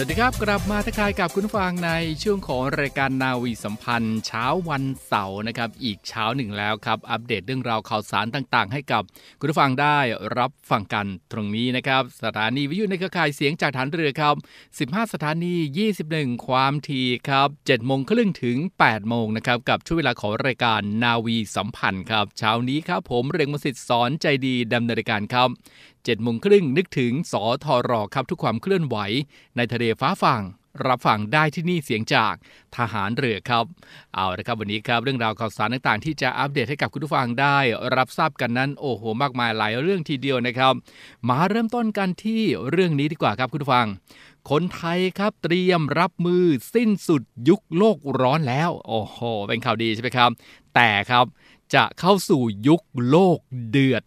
สวัสดีครับ กลับมาทักทายกับคุณฟังในช่วงของรายการนาวีสัมพันธ์ เช้าวันเสาร์นะครับ อีกเช้าหนึ่งแล้วครับ อัปเดตเรื่องราวข่าวสารต่างๆ ให้กับคุณผู้ฟังได้รับฟังกันตรงนี้นะครับ สถานีวิทยุในเครือข่ายเสียงจากฐานเรือครับ 15 สถานี 21 ความทีครับ7โมงครึ่งถึง 8 โมงนะครับ กับช่วงเวลาของรายการนาวีสัมพันธ์ครับ เช้านี้ครับผมเรงมสิทธิ์สอนใจดีดำเนินรายการครับ 7โมงครึ่งนึกถึงสอทอรอครับทุกความเคลื่อนไหว ในทะเลฟ้าฝั่งรับฟังได้ที่นี่เสียงจากทหารเรือครับ เอาละครับวันนี้ครับเรื่องราวข่าวสารต่างๆ ที่จะอัปเดตให้กับคุณผู้ฟังได้รับทราบกันนั้นโอ้โหมากมายหลายเรื่องทีเดียวนะครับ มาเริ่มต้นกันที่เรื่องนี้ดีกว่าครับคุณผู้ฟัง คนไทยครับเตรียมรับมือสิ้นสุดยุคโลกร้อนแล้ว โอ้โหเป็นข่าวดีใช่ไหมครับ แต่ครับ จะเข้าสู่ยุคโลกเดือด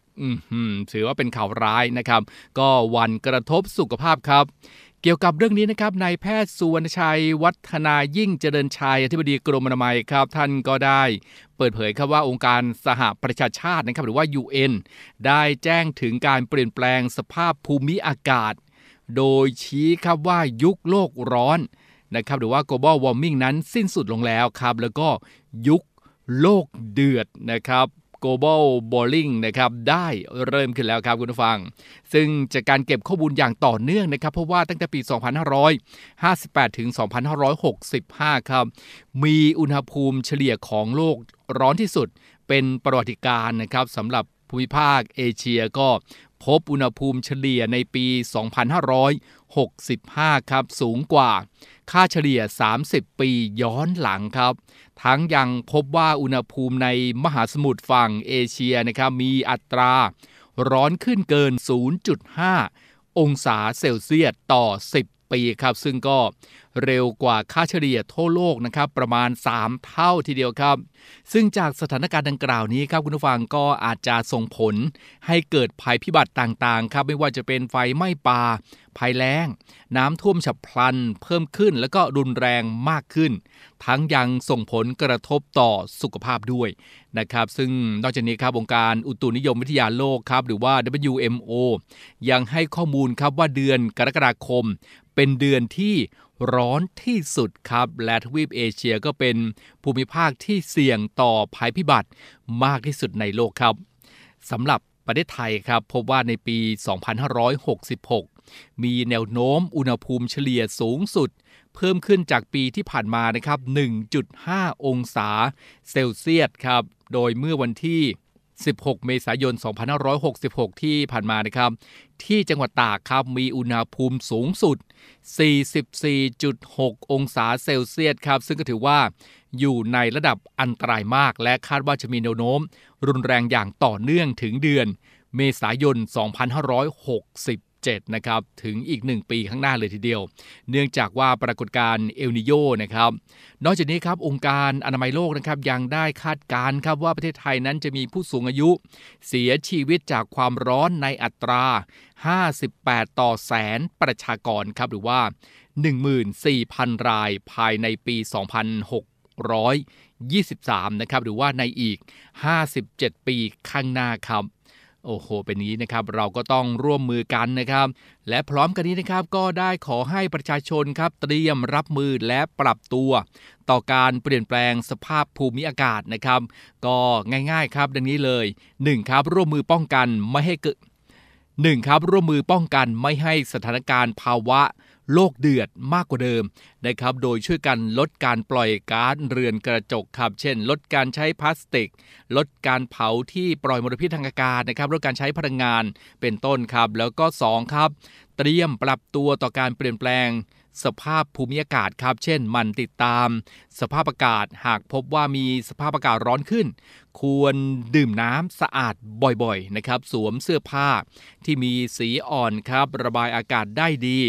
ถือว่าเป็นข่าวร้ายนะครับ ก็วันกระทบสุขภาพครับ เกี่ยวกับเรื่องนี้นะครับนายแพทย์สุวรรณชัย วัฒนายิ่งเจริญชัยอธิบดีกรมอนามัยครับ ท่านก็ได้ เปิดเผยครับว่าองค์การสหประชาชาตินะครับ หรือว่า UN ได้แจ้งถึงการเปลี่ยนแปลงสภาพภูมิอากาศ โดยชี้ครับว่ายุคโลกร้อนนะครับหรือว่า global warming นั้นสิ้นสุดลงแล้วครับ แล้วก็ยุค โลกเดือดนะครับ global bowling นะครับได้เริ่มขึ้นแล้วครับคุณผู้ฟัง ซึ่งจากการเก็บข้อมูลอย่างต่อเนื่องนะครับ เพราะว่าตั้งแต่ปี 2558 ถึง 2565 ครับ มีอุณหภูมิเฉลี่ยของโลกร้อนที่สุดเป็นประวัติการนะครับสำหรับภูมิภาคเอเชียก็พบอุณหภูมิเฉลี่ยในปี 2565 ครับ สูงกว่า ค่าเฉลี่ย 30 ปีย้อนหลังครับ ทั้งยังพบว่าอุณหภูมิในมหาสมุทรฝั่งเอเชียนะครับมีอัตราร้อนขึ้นเกิน 0.5 องศาเซลเซียสต่อ 10 ปีครับซึ่งก็เร็วกว่าค่าเฉลี่ยทั่วโลกนะครับประมาณ 3 เท่าทีเดียวครับ ซึ่งจากสถานการณ์ดังกล่าวนี้ครับคุณผู้ฟังก็อาจจะส่งผลให้เกิดภัยพิบัติต่างๆครับไม่ว่าจะเป็นไฟไหม้ป่าภัยแล้ง น้ำท่วมฉับพลัน เพิ่มขึ้นแล้วก็รุนแรงมากขึ้น ทั้งยังส่งผลกระทบต่อสุขภาพด้วยนะครับ ซึ่งนอกจากนี้ครับองค์การอุตุนิยมวิทยาโลกครับ หรือว่า WMO ยังให้ข้อมูลครับว่าเดือนกรกฎาคม เป็นเดือนที่ร้อนที่สุดครับ และทวีปเอเชียก็เป็นภูมิภาคที่เสี่ยงต่อภัยพิบัติมากที่สุดในโลกครับสำหรับประเทศไทยครับพบว่าในปี 2566 มีแนวโน้มอุณหภูมิเฉลี่ยสูงสุด เพิ่มขึ้นจากปีที่ผ่านมานะครับ 1.5 องศาเซลเซียสครับ โดยเมื่อวันที่ 16 เมษายน 2566 ที่ผ่านมานะครับ ที่จังหวัดตากครับมีอุณหภูมิสูงสุด 44.6 องศาเซลเซียสครับ ซึ่งก็ถือว่าอยู่ในระดับอันตรายมาก และคาดว่าจะมีแนวโน้ม รุนแรงอย่างต่อเนื่องถึงเดือน เมษายน 2560 7 นะครับถึงอีก 1 ปีข้างหน้าเลยทีเดียว เนื่องจากว่าปรากฏการณ์เอลนิโยนะครับนอกจากนี้ครับองค์การอนามัยโลกนะครับยังได้คาดการณ์ครับว่าประเทศไทยนั้นจะมีผู้สูงอายุ เสียชีวิตจากความร้อนในอัตรา 58 ต่อแสนประชากรครับหรือว่า 14,000 รายภายในปี 2623 นะครับหรือว่าในอีก 57 ปีข้างหน้าครับ โอ้โห เป็นนี้นะครับเราก็ต้องร่วมมือกันนะครับ และพร้อมกันนี้นะครับก็ได้ขอให้ประชาชนครับเตรียมรับมือและปรับตัว ต่อการเปลี่ยนแปลงสภาพภูมิอากาศนะครับ ก็ง่ายๆครับ ดังนี้เลย 1. ครับร่วมมือป้องกันไม่ให้เกิด 1. ครับร่วมมือป้องกันไม่ให้สถานการณ์ภาวะ โลกเดือดมากกว่าเดิมนะครับโดยช่วยกันลดการปล่อยก๊าซเรือนกระจกครับเช่น ลดการใช้พลาสติก ลดการเผาที่ปล่อยมลพิษทางอากาศนะครับลดการใช้พลังงานเป็นต้นครับ แล้วก็ 2 ครับ เตรียมปรับตัวต่อการเปลี่ยนแปลงสภาพภูมิอากาศครับ เช่น มันติดตาม สภาพอากาศหากพบว่ามีสภาพอากาศร้อนขึ้น ควรดื่มน้ำสะอาดบ่อยๆนะครับ สวมเสื้อผ้าที่มีสีอ่อนครับ ระบายอากาศได้ดี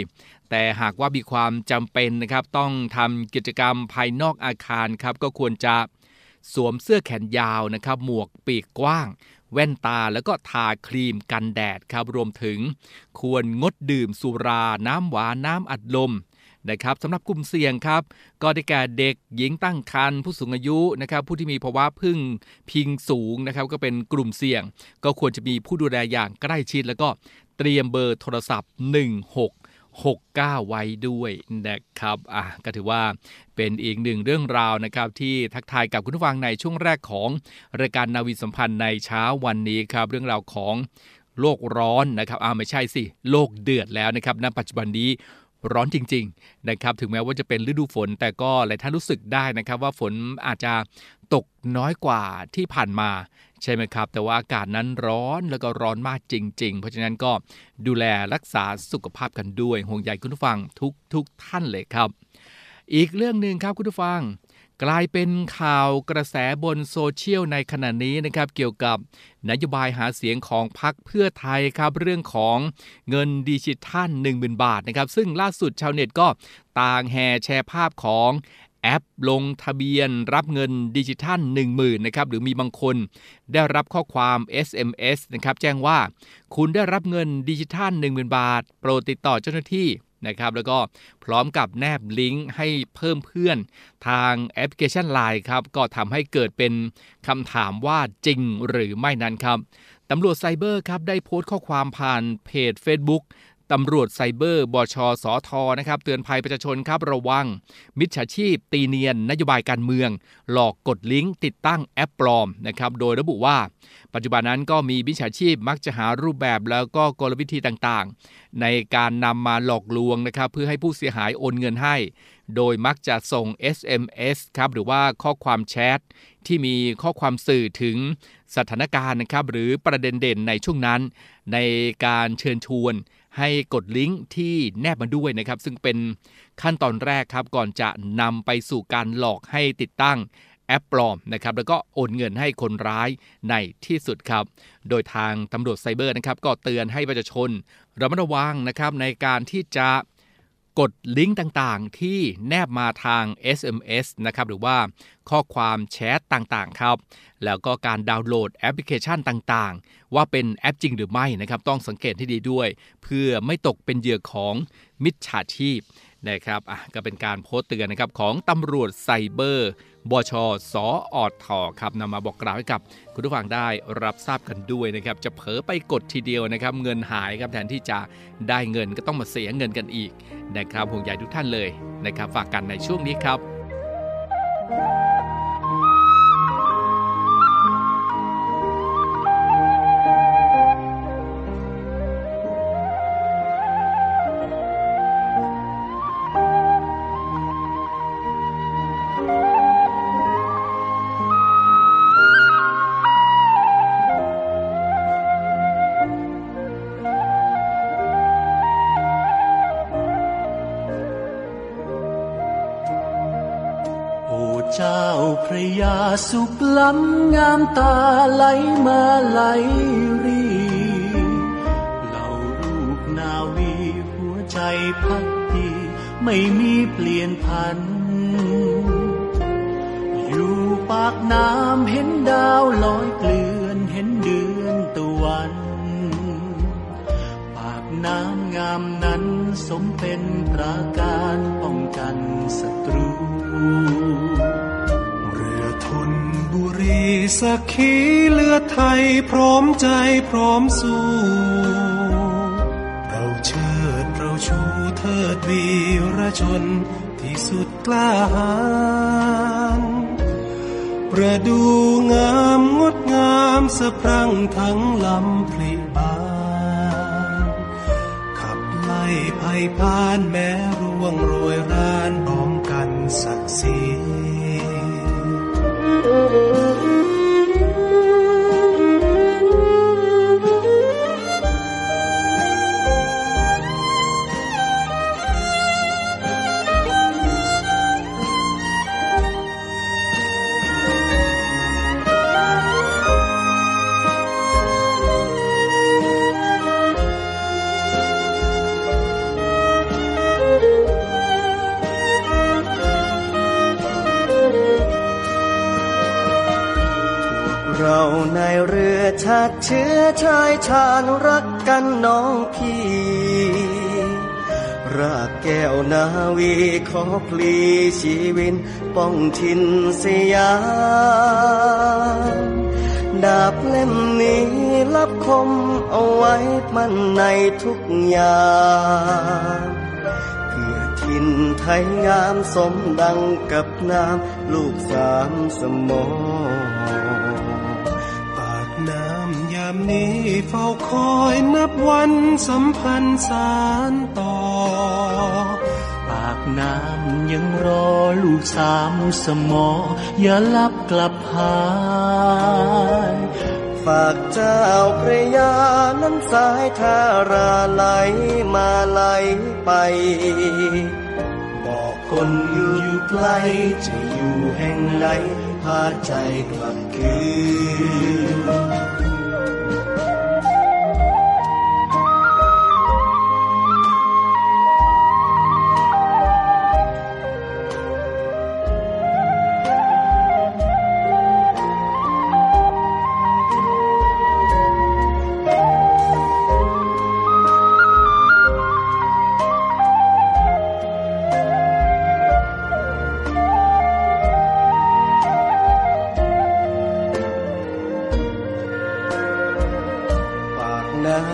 แต่หากว่ามีความจำเป็นนะครับต้องทำกิจกรรมภายนอกอาคารครับก็ควรจะสวมเสื้อแขนยาวนะครับ หมวกปีกกว้าง แว่นตาแล้วก็ทาครีมกันแดดครับรวมถึง ควรงดดื่มสุรา น้ำหวานน้ำอัดลมนะครับสำหรับกลุ่มเสี่ยงครับ ก็ได้แก่เด็กหญิงตั้งครรภ์ผู้สูงอายุนะครับผู้ที่มีภาวะพึ่งพิงสูงนะครับก็เป็นกลุ่มเสี่ยง ก็ควรจะมีผู้ดูแลอย่างใกล้ชิด แล้วก็เตรียมเบอร์โทรศัพท์ 69 ไว้ด้วยนะครับอะก็ถือว่าเป็นอีกหนึ่งเรื่องราวนะครับ ที่ทักทายกับคุณผู้ฟังในช่วงแรกของรายการนาวีสัมพันธ์ในเช้าวันนี้ครับ เรื่องราวของโลกร้อนนะครับอ่าไม่ใช่สิ โลกเดือดแล้วนะครับณปัจจุบันนี้ร้อนจริง ๆ นะครับ ถึงแม้ว่าจะเป็นฤดูฝน แต่ก็หลายท่านรู้สึกได้นะครับ ว่าฝนอาจจะตกน้อยกว่าที่ผ่านมา ใช่ไหมครับ แต่ว่าอากาศนั้นร้อนแล้วก็ร้อนมากจริง ๆ เพราะฉะนั้นก็ดูแลรักษาสุขภาพกันด้วยห่วงใยคุณผู้ฟังทุกทุกท่านเลยครับ อีกเรื่องหนึ่งครับคุณผู้ฟัง กลายเป็นข่าวกระแสบนโซเชียลในขณะนี้นะครับ เกี่ยวกับนโยบายหาเสียงของพรรคเพื่อไทยครับ เรื่องของเงินดิจิทัล 10,000 บาทนะครับ ซึ่งล่าสุดชาวเน็ตก็ต่างแห่แชร์ภาพของ แอปลงทะเบียนรับเงินดิจิทัล 10,000นะครับหรือมีบางคนได้รับข้อความ SMS นะครับแจ้งว่าคุณได้รับเงินดิจิทัล 10,000 บาท โปรดติดต่อเจ้าหน้าที่นะครับแล้วก็พร้อมกับแนบลิงก์ให้เพิ่มเพื่อนทางแอปพลิเคชัน Line ครับก็ทำให้เกิดเป็นคำถามว่าจริงหรือไม่นั้นครับตำรวจไซเบอร์ครับได้โพสต์ข้อความผ่านเพจ Facebook ตำรวจไซเบอร์บชสทนะครับเตือนภัยประชาชนครับระวัง มิจฉาชีพ ตีเนียน นโยบายการเมือง หลอกกดลิงก์ติดตั้งแอปปลอมนะครับโดยระบุว่า ปัจจุบันนั้นก็มีมิจฉาชีพมักจะหารูปแบบแล้วก็กลวิธีต่างๆ ในการนำมาหลอกลวงนะครับเพื่อให้ผู้เสียหายโอนเงินให้ โดยมักจะส่ง SMS ครับหรือว่าข้อความแชทที่มีข้อความสื่อถึงสถานการณ์นะครับหรือประเด็นเด่นในช่วงนั้น ในการเชิญชวน ให้กดลิงก์ที่แนบมาด้วยนะครับ ซึ่งเป็นขั้นตอนแรกครับ ก่อนจะนำไปสู่การหลอกให้ติดตั้งแอปปลอมนะครับแล้วก็โอนเงินให้คนร้ายในที่สุดครับ โดยทางตำรวจไซเบอร์นะครับ ก็เตือนให้ประชาชนระมัดระวังนะครับในการที่จะ กดลิงก์ต่างๆ ที่แนบมาทาง SMS นะครับหรือว่าข้อความแชทต่างๆครับ แล้วก็การดาวน์โหลดแอปพลิเคชันต่างๆ ว่าเป็นแอปจริงหรือไม่นะครับ ต้องสังเกตให้ดีด้วย เพื่อไม่ตกเป็นเหยื่อของมิจฉาชีพนะครับอะก็เป็นการโพสต์เตือนนะครับของตำรวจไซเบอร์ บชสออทอครับนำมาบอกกล่าวให้กับคุณผู้ฟังได้รับทราบกันด้วยนะครับ จะเผลอไปกดทีเดียวนะครับ เงินหายครับแทนที่จะได้เงินก็ต้องมาเสียเงินกันอีกนะครับห่วงใยทุกท่านเลยนะครับ ฝากกันในช่วงนี้ครับ จ้าพระยาสุขล้ำงามตาไหลมาไหลรีเหล่าลูกนาวีหัวใจพักดีไม่มีเปลี่ยนพัน อยู่ปากน้ำเห็นดาวลอยเกลื่อนเห็นเดือนตะวัน ปากน้ำงามนั้นสมเป็นปราการป้องกันศัตรู สักขีเลือดไทยพร้อมใจพร้อมสู้ เราเชิดเราชูเทิดวีรชนที่สุดกล้าหาญประดูงามงดงามสะพรั่งทั้งลำพริบาน ขับไล่ภัยพานแม้ร่วงโรยรานพร้อมกันศักดิ์ศรี วีขอพลีชีวิน ป้องทินสยามดาบเล่มนี้รับคมเอาไว้มันในทุกอย่างเพื่อทินไทยงามสมดังกับน้ำลูกสามสมอปากน้ำยามนี้เฝ้าคอยนับวันสัมพันธ์สารต่อ น้ำยังรอลูกสามสมอ อย่าลับกลับหาย ฝากเจ้าพระยานั้นสายทาราไหลมาไหลไป บอกคนอยู่ไกลจะอยู่แห่งไหนพาใจกลับคืน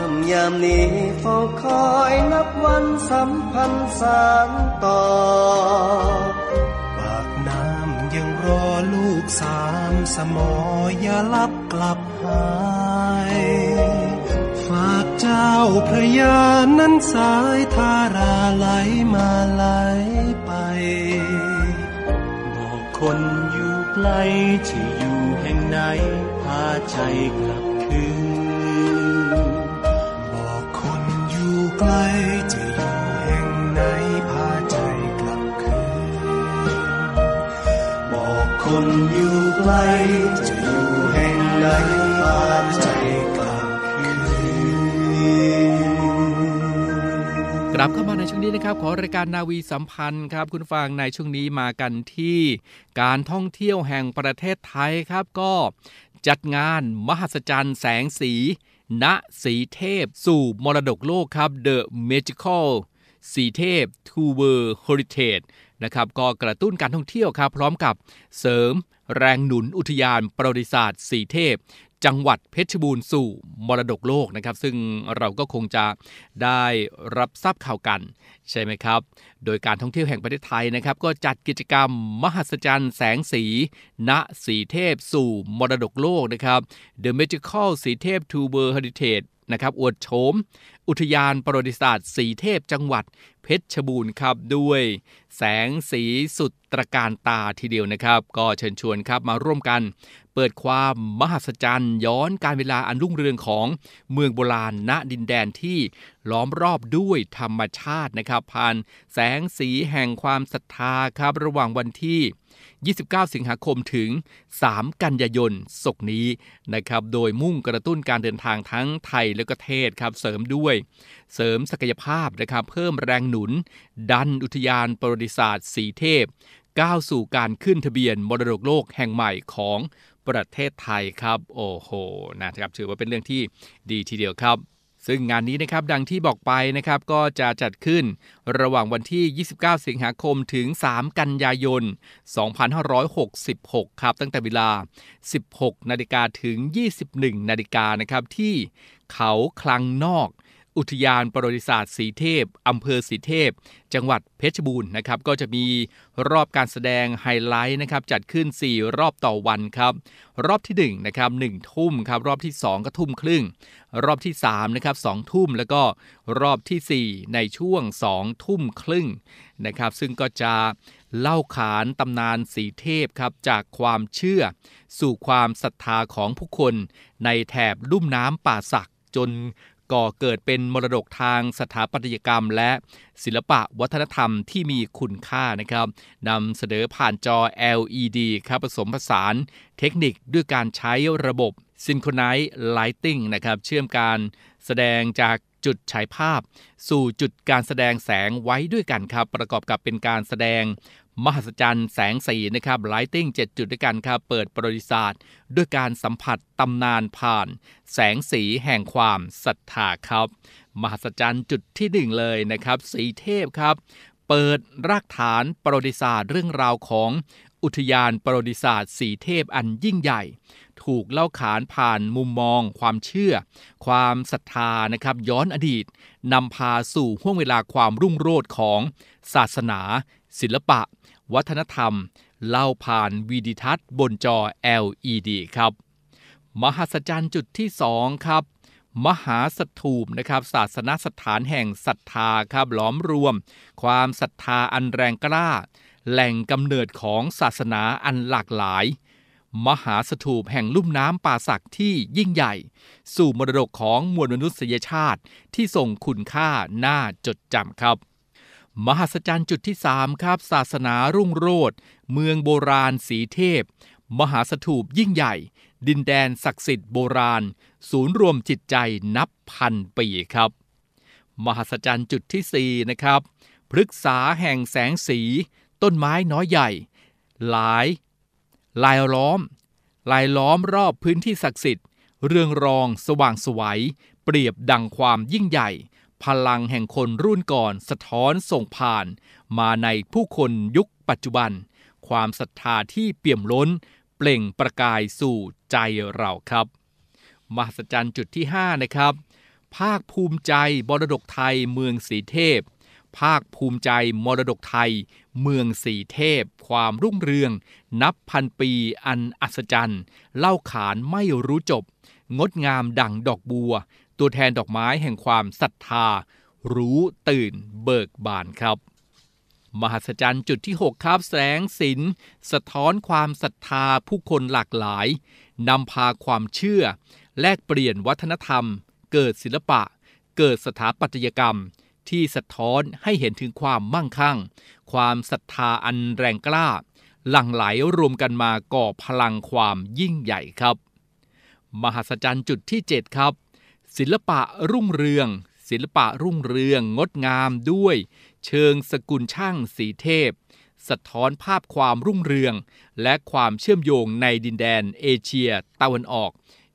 ากน้ำยามนี้เฝ้าคอยนับวันสัมพันธ์สารต่อ ปากน้ำยังรอลูกสามสมออย่าลับกลับหายฝากเจ้าพระยานั้นสายทาราไหลมาไหลไป บอกคนอยู่ไกลจะอยู่แห่งไหนพาใจกลับคืน ไกลจะอยู่แห่งไหนพาใจกลับคืน บอกคนอยู่ไกลจะอยู่แห่งใดพาใจกลับคืนกลับเข้ามาในช่วงนี้นะครับ ขอรายการนาวีสัมพันธ์ครับ คุณฟังในช่วงนี้มากันที่การท่องเที่ยวแห่งประเทศไทยครับก็จัดงานมหัศจรรย์แสงสี ณสีเทพ สู่มรดกโลกครับ The Magical สีเทพ To World Heritage นะครับก็กระตุ้นการท่องเที่ยวครับ พร้อมกับเสริมแรงหนุนอุทยานประวัติศาสตร์สีเทพ จังหวัดเพชรบูรณ์สู่มรดกโลกนะครับ ซึ่งเราก็คงจะได้รับทราบข่าวกันใช่ไหมครับ โดยการท่องเที่ยวแห่งประเทศไทยนะครับ ก็จัดกิจกรรมมหัศจรรย์แสงสี ณสีเทพสู่มรดกโลกนะครับ The Magical สีเทพ To World Heritage นะครับอวดโฉม อุทยานประวัติศาสตร์สีเทพจังหวัดเพชรบูรณ์ครับด้วย แสงสีสุดตระการตาทีเดียวนะครับ ก็เชิญชวนครับมาร่วมกัน เปิดความมหัศจรรย์ย้อนการเวลาอันรุ่งเรืองของเมืองโบราณณดินแดนที่ล้อมรอบด้วยธรรมชาตินะครับผ่านแสงสีแห่งความศรัทธาครับระหว่างวันที่ 29 สิงหาคมถึง 3 กันยายนศกนี้นะครับ โดยมุ่งกระตุ้นการเดินทางทั้งไทยและก็เทศครับ เสริมด้วย เสริมศักยภาพนะครับ เพิ่มแรงหนุน ดันอุทยานประวัติศาสตร์สีเทพ ก้าวสู่การขึ้นทะเบียนมรดกโลกแห่งใหม่ของประเทศไทยครับ โอ้โห นะครับ ถือว่าเป็นเรื่องที่ดีทีเดียวครับ ซึ่งงานนี้นะครับดังที่บอกไปนะครับก็จะจัดขึ้นระหว่างวันที่ 29 สิงหาคมถึง 3 กันยายน 2566 ครับ ตั้งแต่เวลา 16 นาฬิกาถึง 21 นาฬิกานะครับที่เขาคลังนอก อุทยานประวัติศาสตร์สีเทพอำเภอสีเทพ จังหวัดเพชรบูรณ์นะครับ ก็จะมีรอบการแสดงไฮไลท์นะครับ จัดขึ้น 4 รอบต่อวันครับ รอบที่1นะครับ1ทุ่มครับ รอบที่ 2 ก็ทุ่มครึ่ง รอบที่3นะครับ2ทุ่มแล้วก็รอบทีสี่4 ในช่วง 2 ทุ่มครึ่งนะครับ ซึ่งก็จะเล่าขานตำนานสีเทพครับ จากความเชื่อ สู่ความศรัทธาของผู้คน ในแถบลุ่มน้ำป่าสักจน ก่อเกิดเป็นมรดกทางสถาปัตยกรรม และศิลปะวัฒนธรรมที่มีคุณค่านะครับนำเสนอผ่านจอ LED ครับผสมผสานเทคนิคด้วยการใช้ระบบ Synchronize Lighting นะครับเชื่อมการแสดงจากจุดฉายภาพ สู่จุดการแสดงแสงไว้ด้วยกันครับ ประกอบกับเป็นการแสดง มหัศจรรย์แสงสีนะครับไลติง7จุดด้วยกันครับ เปิดประวัติศาสตร์ด้วยการสัมผัสตำนานผ่าน แสงสีแห่งความศรัทธาครับ มหัศจรรย์จุดที่หนึ่งเลยนะครับ สีเทพครับ เปิดรากฐานประวัติศาสตร์เรื่องราวของอุทยานประวัติศาสตร์สีเทพอันยิ่งใหญ่ ถูกเล่าขานผ่านมุมมอง ความเชื่อ ความศรัทธานะครับย้อนอดีตนำพาสู่ห่วงเวลาความรุ่งโรจน์ของศาสนา ศิลปะ วัฒนธรรม เล่าผ่านวีดิทัศน์บนจอ LED ครับ มหัศจรรย์จุดที่สองครับ มหาสถูปนะครับศาสนสถานแห่งศรัทธาครับหลอมรวม ความศรัทธาอันแรงกล้า แหล่งกำเนิดของศาสนาอันหลากหลายมหาสถูปแห่งลุ่มน้ำป่าสักที่ยิ่งใหญ่ สู่มรดกของมวลมนุษยชาติที่ส่งคุณค่าน่าจดจำครับ มหัศจรรย์จุดที่ 3 ครับ ศาสนารุ่งโรจน์เมืองโบราณสีเทพ มหาสถูปยิ่งใหญ่ ดินแดนศักดิ์สิทธิ์โบราณ ศูนย์รวมจิตใจนับพันปีครับ มหัศจรรย์จุดที่ 4 นะครับพฤกษาแห่งแสงสี ต้นไม้น้อยใหญ่ หลาย ลายล้อม ลายล้อมรอบพื้นที่ศักดิ์สิทธิ์ เรื่องรองสว่างสวัยเปรียบดังความยิ่งใหญ่ พลังแห่งคนรุ่นก่อนสะท้อนส่งผ่าน มาในผู้คนยุคปัจจุบัน ความศรัทธาที่เปี่ยมล้น เปล่งประกายสู่ใจเราครับ มหัศจรรย์จุดที่ 5 นะครับ ภาคภูมิใจมรดกไทยเมืองสีเทพ ภาคภูมิใจมรดกไทย เมืองสีเทพ ความรุ่งเรือง นับพันปีอันอัศจรรย์ เล่าขานไม่รู้จบ งดงามดั่งดอกบัว ตัวแทนดอกไม้แห่งความศรัทธา รู้ตื่นเบิกบานครับ มหัศจรรย์จุดที่ 6 ครับแสงสินสะท้อนความศรัทธาผู้คนหลากหลายนำพาความเชื่อ แลกเปลี่ยนวัฒนธรรม เกิดศิลปะ เกิดสถาปัตยกรรม ที่สะท้อนให้เห็นถึงความมั่งคั่ง ความศรัทธาอันแรงกล้า หลั่งไหลรวมกันมาก่อพลังความยิ่งใหญ่ครับ มหัศจรรย์จุดที่ 7 ครับ ศิลปะรุ่งเรือง ศิลปะรุ่งเรืองงดงามด้วย เชิงสกุลช่างศรีเทพ สะท้อนภาพความรุ่งเรือง และความเชื่อมโยงในดินแดนเอเชียตะวันออก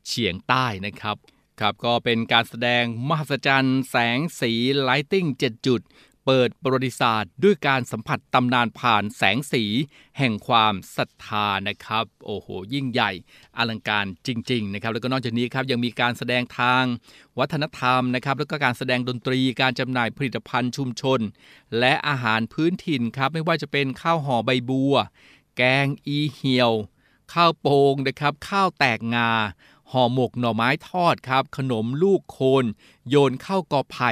เฉียงใต้นะครับครับก็เป็นการแสดงมหัศจรรย์แสงสี lighting 7จุด เปิดประวัติศาสตร์ ด้วยการสัมผัสตำนานผ่านแสงสี แห่งความศรัทธานะครับ โอ้โห ยิ่งใหญ่อลังการจริง ๆ นะครับ แล้วก็นอกจากนี้ครับยังมีการแสดงทางวัฒนธรรมนะครับ แล้วก็การแสดงดนตรีการจำหน่ายผลิตภัณฑ์ชุมชน และอาหารพื้นถิ่นครับ ไม่ว่าจะเป็นข้าวห่อใบบัว แกงอีเหี่ยว ข้าวโป่งนะครับ ข้าวแตกงาห่อหมกหน่อไม้ทอดครับ ขนมลูกโคน โยนข้าวกอไผ่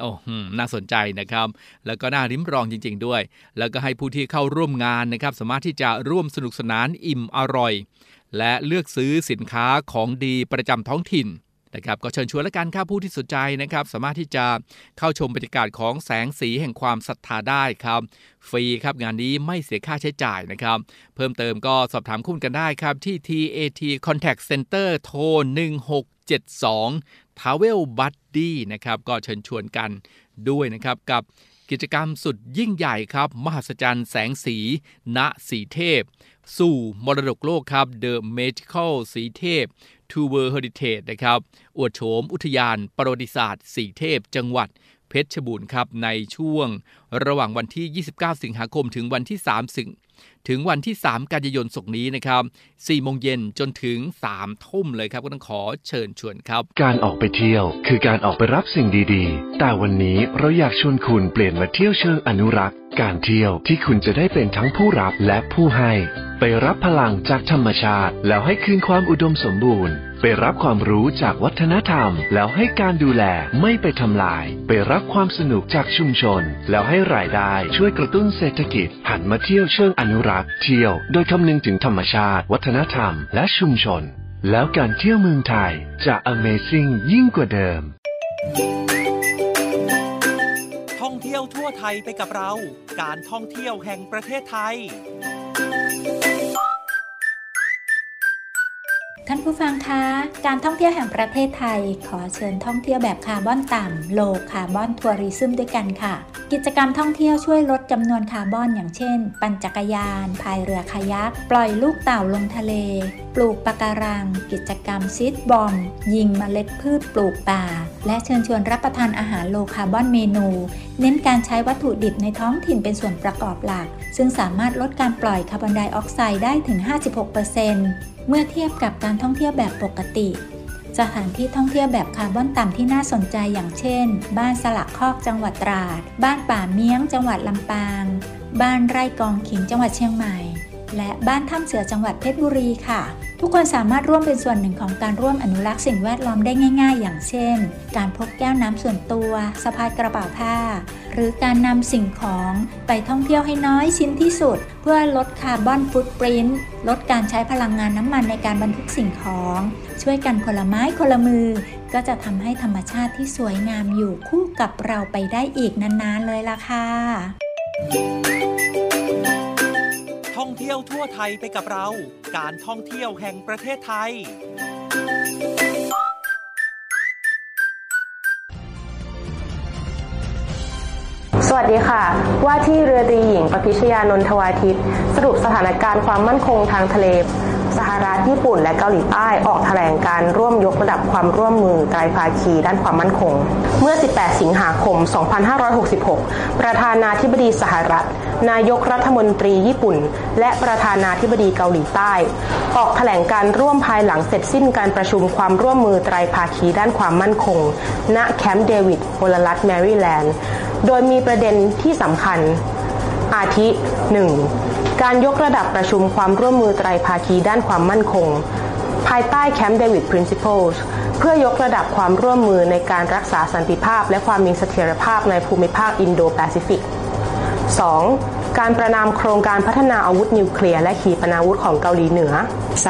โอ้น่าสนใจนะครับ แล้วก็น่าริมรองจริง ๆ ด้วย แล้วก็ให้ผู้ที่เข้าร่วมงานนะครับ สามารถที่จะร่วมสนุกสนานอิ่มอร่อย และเลือกซื้อสินค้าของดีประจำท้องถิ่นนะครับก็เชิญชวนและกันครับผู้ที่สนใจนะครับ สามารถที่จะเข้าชมบรรยากาศของแสงสีแห่งความศรัทธาได้ครับ ฟรีครับงานนี้ไม่เสียค่าใช้จ่ายนะครับ เพิ่มเติมก็สอบถามคุณกันได้ครับที่ TAT Contact Center โทร1672 Travel Buddy นะครับก็เชิญชวนกันด้วยนะครับกับกิจกรรมสุดยิ่งใหญ่ครับ มหัศจรรย์แสงสี ณ สีเทพ สู่มรดกโลกครับ The Magical สีเทพ To World Heritage นะครับอวดโฉมอุทยานประวัติศาสตร์ สีเทพ จังหวัดเพชรบูรณ์ครับ ในช่วงระหว่างวันที่ 29 สิงหาคมถึงวันที่ 3 สิง ถึงวันที่ 3 กันยายนศกนี้นะครับ4โมงเย็นจนถึง 3 ทุ่มเลยครับ ก็ต้องขอเชิญชวนครับ การออกไปเที่ยว คือการออกไปรับสิ่งดีๆ แต่วันนี้เราอยากชวนคุณเปลี่ยนมาเที่ยวเชิงอนุรักษ์ การเที่ยวที่คุณจะได้เป็นทั้งผู้รับและผู้ให้ ไปรับพลังจากธรรมชาติ แล้วให้คืนความอุดมสมบูรณ์ ไปรับความรู้จากวัฒนธรรม แล้วให้การดูแลไม่ไปทำลาย ไปรับความสนุกจากชุมชน แล้วให้รายได้ช่วยกระตุ้นเศรษฐกิจ หันมาเที่ยวเชิงอนุรักษ์เที่ยว โดยคำนึงถึงธรรมชาติ วัฒนธรรม และชุมชน แล้วการเที่ยวเมืองไทยจะ Amazing ยิ่งกว่าเดิม ท่องเที่ยวทั่วไทยไปกับเรา การท่องเที่ยวแห่งประเทศไทย ท่านผู้ฟังคะ การท่องเที่ยวแห่งประเทศไทย ขอเชิญท่องเที่ยวแบบคาร์บอนต่ำ low carbon tourism ด้วยกันค่ะ กิจกรรมท่องเที่ยวช่วยลดจำนวนคาร์บอนอย่างเช่น ปั่นจักรยานพายเรือคายัก ปล่อยลูกเต่าลงทะเล ปลูกปะการัง กิจกรรม seed bomb ยิงเมล็ดพืชปลูกป่า และเชิญชวนรับประทานอาหาร low carbon menu เน้นการใช้วัตถุดิบในท้องถิ่นเป็นส่วนประกอบหลัก ซึ่งสามารถลดการปล่อยคาร์บอนไดออกไซด์ได้ถึง 56%เมื่อเทียบกับการท่องเที่ยวแบบปกติ สถานที่ท่องเที่ยวแบบคาร์บอนต่ำที่น่าสนใจอย่างเช่น บ้านสลักคอกจังหวัดตราด บ้านป่าเหมี้ยงจังหวัดลำปาง บ้านไร่กองขิงจังหวัดเชียงใหม่ และบ้านถ้ำเสือจังหวัดเพชรบุรีค่ะ ทุกคนสามารถร่วมเป็นส่วนหนึ่งของการร่วมอนุรักษ์สิ่งแวดล้อมได้ง่าย ๆ อย่างเช่น การพกแก้วน้ำส่วนตัวสะพายกระเป๋าผ้า หรือการนำสิ่งของไปท่องเที่ยวให้น้อยชิ้นที่สุด เพื่อลดคาร์บอนฟุตปรินต์ลดการใช้พลังงานน้ำมันในการบรรทุกสิ่งของ ช่วยกันคนละไม้คนละมือ ก็จะทำให้ธรรมชาติที่สวยงามอยู่คู่กับเราไปได้อีกนานๆเลยล่ะค่ะ ท่องเที่ยวทั่วไทยไปกับเรา การท่องเที่ยวแห่งประเทศไทย สวัสดีค่ะ ว่าที่เรือตรีหญิงประพิชยานนทวาทิต สรุปสถานการณ์ความมั่นคงทางทะเล สหรัฐญี่ปุ่น และเกาหลีใต้ออกแถลงการร่วมยกระดับความร่วมมือไตรภาคีด้านความมั่นคง เมื่อ 18 สิงหาคม 2566 ประธานาธิบดีสหรัฐ นายกรัฐมนตรีญี่ปุ่น และประธานาธิบดีเกาหลีใต้ ออกแถลงการร่วมภายหลังเสร็จสิ้นการประชุมความร่วมมือไตรภาคีด้านความมั่นคง ณ แคมป์เดวิดโพลรัฐแมริแลนด์ โดยมีประเด็นที่สำคัญ อาทิ 1. การยกระดับประชุมความร่วมมือไตรภาคีด้านความมั่นคง ภายใต้แคมป์เดวิด Principles เพื่อยกระดับความร่วมมือในการรักษาสันติภาพ และความมีเสถียรภาพในภูมิภาคอินโดแปซิฟิก 2. การประนามโครงการพัฒนาอาวุธนิวเคลียร์และขีปนาวุธของเกาหลีเหนือ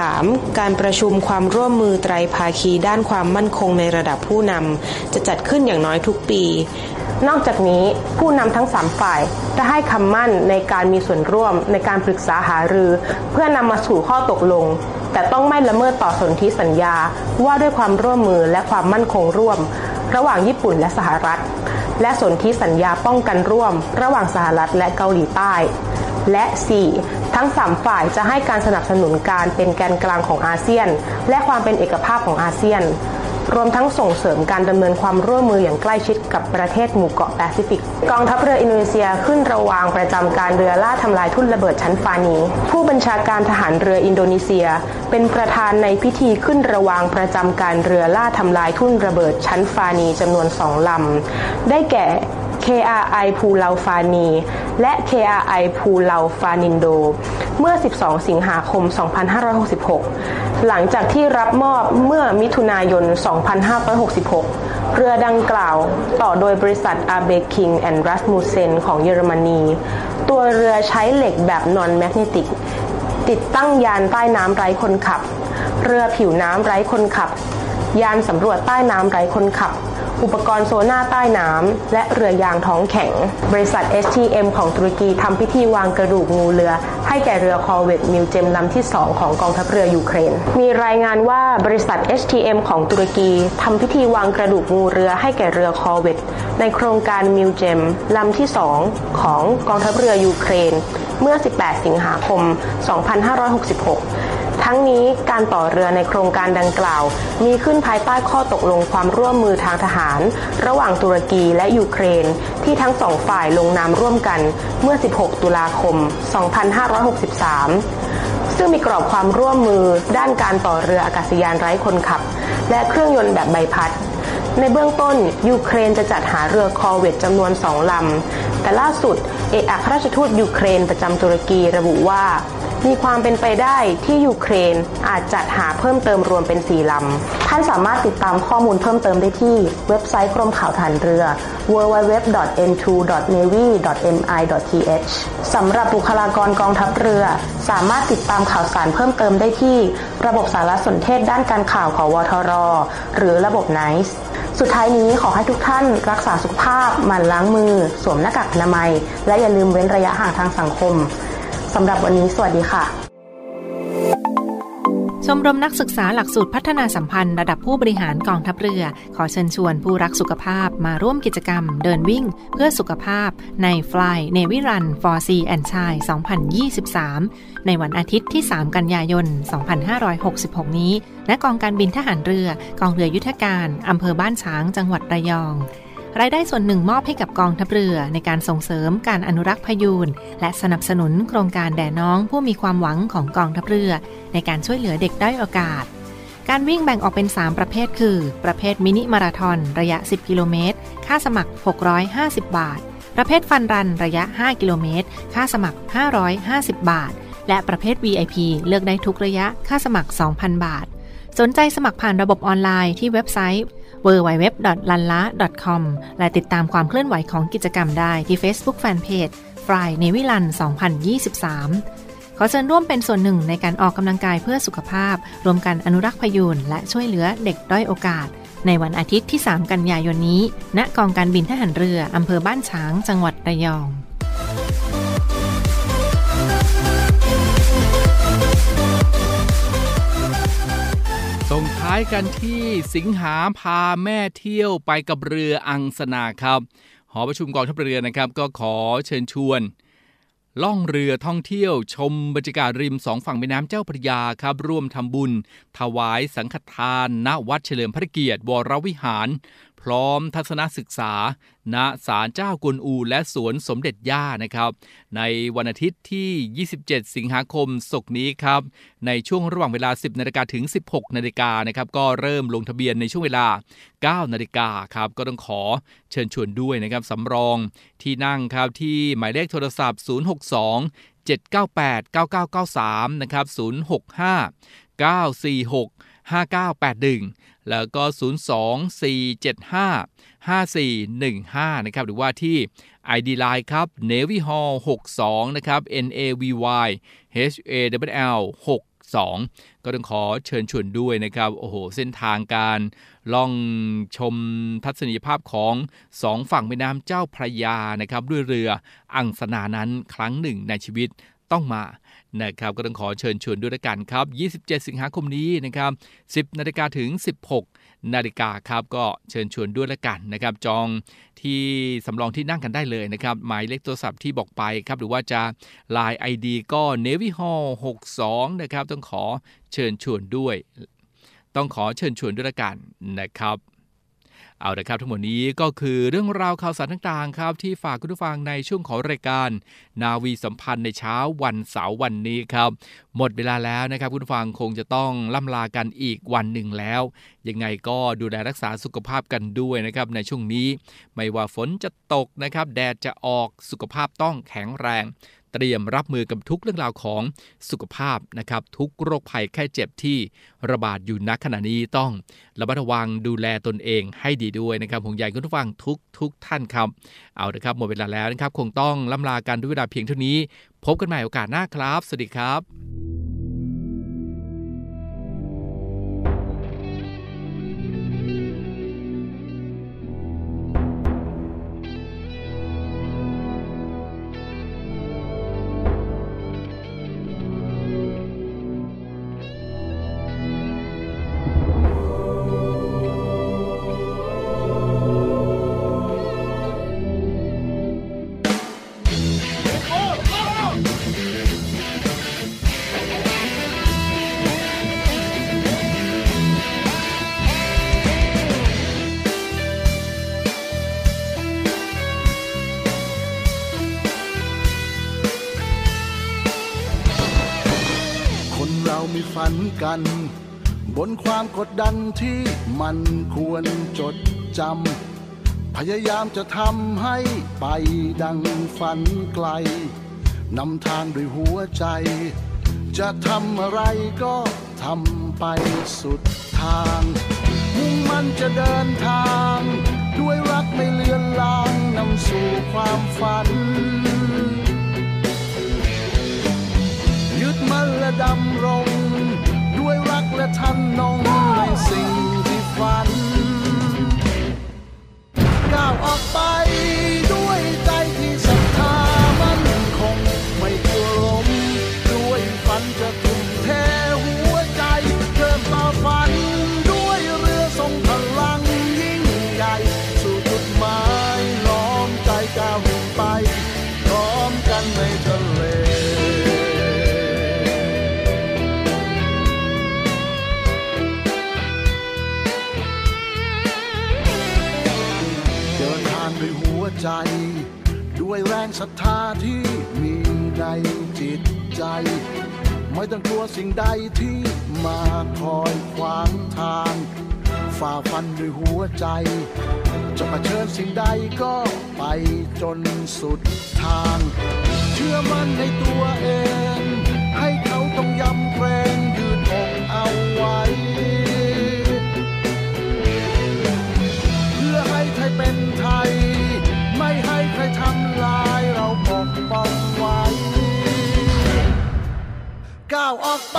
3. การประชุมความร่วมมือไตรภาคีด้านความมั่นคงในระดับผู้นำจะจัดขึ้นอย่างน้อยทุกปี นอกจากนี้ผู้นำทั้ง 3 ฝ่ายได้ให้คำมั่นในการมีส่วนร่วมในการปรึกษาหารือ เพื่อนำมาสู่ข้อตกลง แต่ต้องไม่ละเมิดต่อสนธิสัญญาว่าด้วยความร่วมมือและความมั่นคงร่วม ระหว่างญี่ปุ่นและสหรัฐ และสนธิสัญญาป้องกันร่วม ระหว่างสหรัฐและเกาหลีใต้ และ 4. ทั้ง 3 ฝ่ายจะให้การสนับสนุนการเป็นแกนกลางของอาเซียน และความเป็นเอกภาพของอาเซียน รวมทั้งส่งเสริมการดำเนินความร่วมมืออย่างใกล้ชิดกับประเทศหมู่เกาะแปซิฟิก กองทัพเรืออินโดนีเซียขึ้นระวางประจำการเรือล่าทำลายทุ่นระเบิดชั้นฟานี ผู้บัญชาการทหารเรืออินโดนีเซีย เป็นประธานในพิธีขึ้นระวางประจำการเรือล่าทำลายทุ่นระเบิดชั้นฟานีจำนวนสองลำได้แก่ KRI ภูเลาฟานี และ KRI ภูเลาฟานิลโด เมื่อ 12 สิงหาคม 2566 หลังจากที่รับมอบเมื่อมิถุนายน 2566 เรือดังกล่าวต่อโดยบริษัท Abeking and Rasmussen ของเยอรมนี ตัวเรือใช้เหล็กแบบ non-magnetic ติดตั้งยานใต้น้ำไร้คนขับ เรือผิวน้ำไร้คนขับ ยานสำรวจใต้น้ำไร้คนขับ อุปกรณ์โซนาร์ใต้น้ำและเรือยางท้องแข็ง บริษัท STM ของตุรกีทำพิธีวางกระดูกงูเรือ ให้แก่เรือคอร์เวต MILGEM ลำที่ 2 ของกองทัพเรือยูเครน มีรายงานว่าบริษัท STM ของตุรกีทำพิธีวางกระดูกงูเรือให้แก่เรือคอร์เวตในโครงการมิวเจมลำที่ 2 ของกองทัพเรือยูเครน เมื่อ 18 สิงหาคม 2566 ทั้งนี้การต่อเรือในโครงการดังกล่าว มีขึ้นภายใต้ข้อตกลงความร่วมมือทางทหาร ระหว่างตุรกีและยูเครน ที่ทั้งสองฝ่ายลงนามร่วมกันเมื่อ 16 ตุลาคม 2563 ซึ่งมีกรอบความร่วมมือด้านการต่อเรืออากาศยานไร้คนขับ และเครื่องยนต์แบบใบพัดในเบื้องต้น ยูเครนจะจัดหาเรือคอเวตจำนวนสองลำ แต่ล่าสุด เอกอัครราชทูตยูเครนประจำตุรกีระบุว่า มีความเป็นไปได้ที่ยูเครนอาจจัดหาเพิ่มเติมรวมเป็นสี่ลำ ท่านสามารถติดตามข้อมูลเพิ่มเติมได้ที่เว็บไซต์กรมข่าวฐานเรือ www.n2.navy.mi.th สำหรับบุคลากรกองทัพเรือ สามารถติดตามข่าวสารเพิ่มเติมได้ที่ ระบบสารสนเทศด้านการข่าวของวทร หรือระบบ NICE สุดท้ายนี้ขอให้ทุกท่านรักษาสุขภาพหมั่นล้างมือ สวมหน้ากากอนามัย และอย่าลืมเว้นระยะห่างทางสังคม สำหรับวันนี้สวัสดีค่ะ ชมรมนักศึกษาหลักสูตรพัฒนาสัมพันธ์ระดับผู้บริหารกองทัพเรือ ขอเชิญชวนผู้รักสุขภาพมาร่วมกิจกรรม เดินวิ่ง เพื่อสุขภาพ ใน Fly Navy Run for Sea and Chai 2023 ในวันอาทิตย์ที่ 3 กันยายน 2566 นี้ ณกองการบินทหารเรือ กองเรือยุทธการอำเภอบ้านช้างจังหวัดระยอง รายได้ส่วนหนึ่งมอบให้กับกองทัพเรือในการส่งเสริมการอนุรักษ์พยูนและสนับสนุนโครงการแด่น้องผู้มีความหวังของกองทัพเรือ ในการช่วยเหลือเด็กได้โอกาส การวิ่งแบ่งออกเป็น 3 ประเภทคือ ประเภทมินิมาราทอนระยะ 10 กิโลเมตร ค่าสมัคร 650 บาท ประเภทฟันรันระยะ 5 กิโลเมตร ค่าสมัคร 550 บาท และประเภท VIP เลือกได้ทุกระยะ ค่าสมัคร 2,000 บาท สนใจสมัครผ่านระบบออนไลน์ที่เว็บไซต์ www.lanla.com และติดตามความเคลื่อนไหวของกิจกรรมได้ที่ Facebook Fanpage Fly n a v y l a n 2023 ขอเชิญร่วมเป็นส่วนหนึ่งในการออกกำลังกายเพื่อสุขภาพ รวมกันอนุรักษ์พยูนและช่วยเหลือเด็กด้อยโอกาส ในวันอาทิตย์ที่ 3 กันยายนนี้ ณ กองการบินทหารเรืออำเภอบ้านฉาง จังหวัดระยอง ส่งท้ายกันที่สิงหาพาแม่เที่ยวไปกับเรืออังสนาครับหอประชุมกองทัพเรือนะครับ ก็ขอเชิญชวน ล่องเรือท่องเที่ยวชมบรรยากาศริมสองฝั่งแม่น้ำเจ้าพระยาครับ ร่วมทำบุญ ถวายสังฆทานณวัดเฉลิมพระเกียรติวรวิหาร ร้อมทัศนศึกษา ณศาลเจ้ากวนอู และสวนสมเด็จย่านะครับ ในวันอาทิตย์ที่ 27 สิงหาคมศกนี้ครับ ในช่วงระหว่างเวลา 10นาฬิกาถึง 16นาฬิกานะครับ ก็เริ่มลงทะเบียนในช่วงเวลา 9นาฬิกาครับ ก็ต้องขอเชิญชวนด้วยนะครับสำรองที่นั่งครับที่หมายเลขโทรศัพท์ 062 798 9993 นะครับ 065 946 5981 แล้วก็ 024755415 นะครับ หรือว่าที่ ID Line ครับ Navy Hall 62 นะครับ N A V Y H A W L 62ก็ต้องขอเชิญชวนด้วยนะครับ โอ้โห เส้นทางการล่องชมทัศนียภาพของสองฝั่งแม่น้ำเจ้าพระยานะครับ ด้วยเรืออังสนานั้นครั้งหนึ่งในชีวิตต้องมา นะครับก็ต้องขอเชิญชวนด้วยกันครับ 27 สิงหาคมนี้นะครับ 10 นาฬิกาถึง 16 นาฬิกาครับก็เชิญชวนด้วยละกันนะครับ จองที่สำรองที่นั่งกันได้เลยนะครับ หมายเลขโทรศัพท์ที่บอกไปครับ หรือว่าจะ Line ID ก็ Navy Hall 62 นะครับ ต้องขอเชิญชวนด้วย ต้องขอเชิญชวนด้วยละกันนะครับ เอาละครับทั้งหมดนี้ก็คือเรื่องราวข่าวสารต่างๆครับ ที่ฝากคุณผู้ฟังในช่วงของรายการ นาวีสัมพันธ์ในเช้าวันเสาร์วันนี้ครับ หมดเวลาแล้วนะครับคุณผู้ฟังคงจะต้องล่ำลากันอีกวันหนึ่งแล้ว ยังไงก็ดูแลรักษาสุขภาพกันด้วยนะครับในช่วงนี้ ไม่ว่าฝนจะตกนะครับแดดจะออกสุขภาพต้องแข็งแรง เตรียมรับมือกับทุกเรื่องราวของสุขภาพนะครับทุกโรคภัยแค่เจ็บที่ระบาดอยู่ณขณะนี้ต้องระมัดระวังดูแลตนเองให้ดีด้วยนะครับผมใหญ่คุณผู้ฟังทุกทุกท่านครับ เอาละครับหมดเวลาแล้วนะครับ คงต้องล่ำลากันด้วยเวลาเพียงเท่านี้ พบกันใหม่โอกาสหน้าครับ สวัสดีครับ ที่มันควรจดจำ พยายามจะทำให้ไปดังฝันไกล นำทางด้วยหัวใจ จะทำอะไรก็ทำไปสุดทาง มุ่งมันจะเดินทาง ด้วยรักไม่เลือนลางนำสู่ความฝัน ยึดมันและดำรง ด้วยรัก และท่านนงในสิ่งที่ฝัน ก้าวออกไป จนสุดทาง เชื่อมั่นในตัวเอง ให้เขาต้องยำเกรงยืดอกเอาไว้ เพื่อให้ไทยเป็นไทย ไม่ให้ใครทำลายเราปกป้องไว้ ก้าวออกไป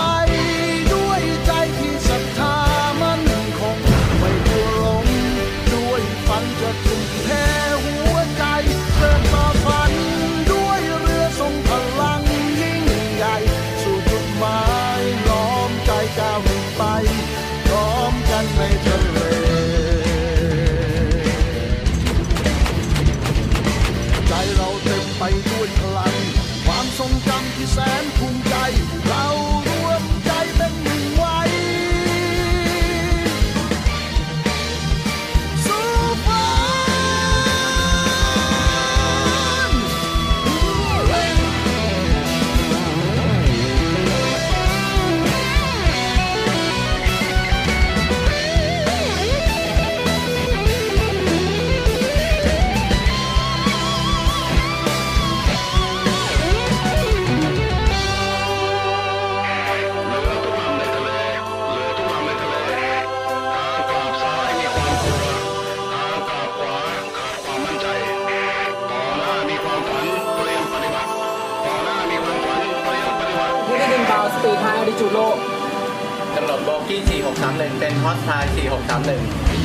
กี้ 4631 เป็นฮอตไทย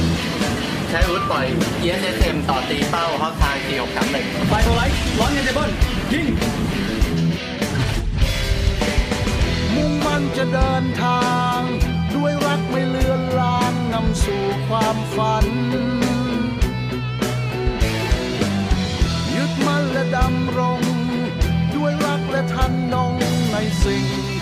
4631 ใช้อาวุธปล่อย ESSM ต่อตีเป้าฮอตไทย4631ไฟโทไลท์ร้อนเงินเดบนยิง มุ่งมั่นจะเดินทาง ด้วยรักไม่เลือนลางนำสู่ความฝัน ยึดมั่นและดำรง ด้วยรักและทันนงในสิ่ง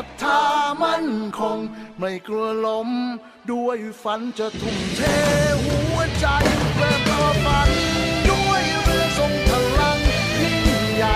ศรัทธามั่นคง ไม่กลัวล้ม ด้วยฝันจะทุ่มเทหัวใจเพื่อฝัน ด้วยเรือทรงพลังยิ่งใหญ่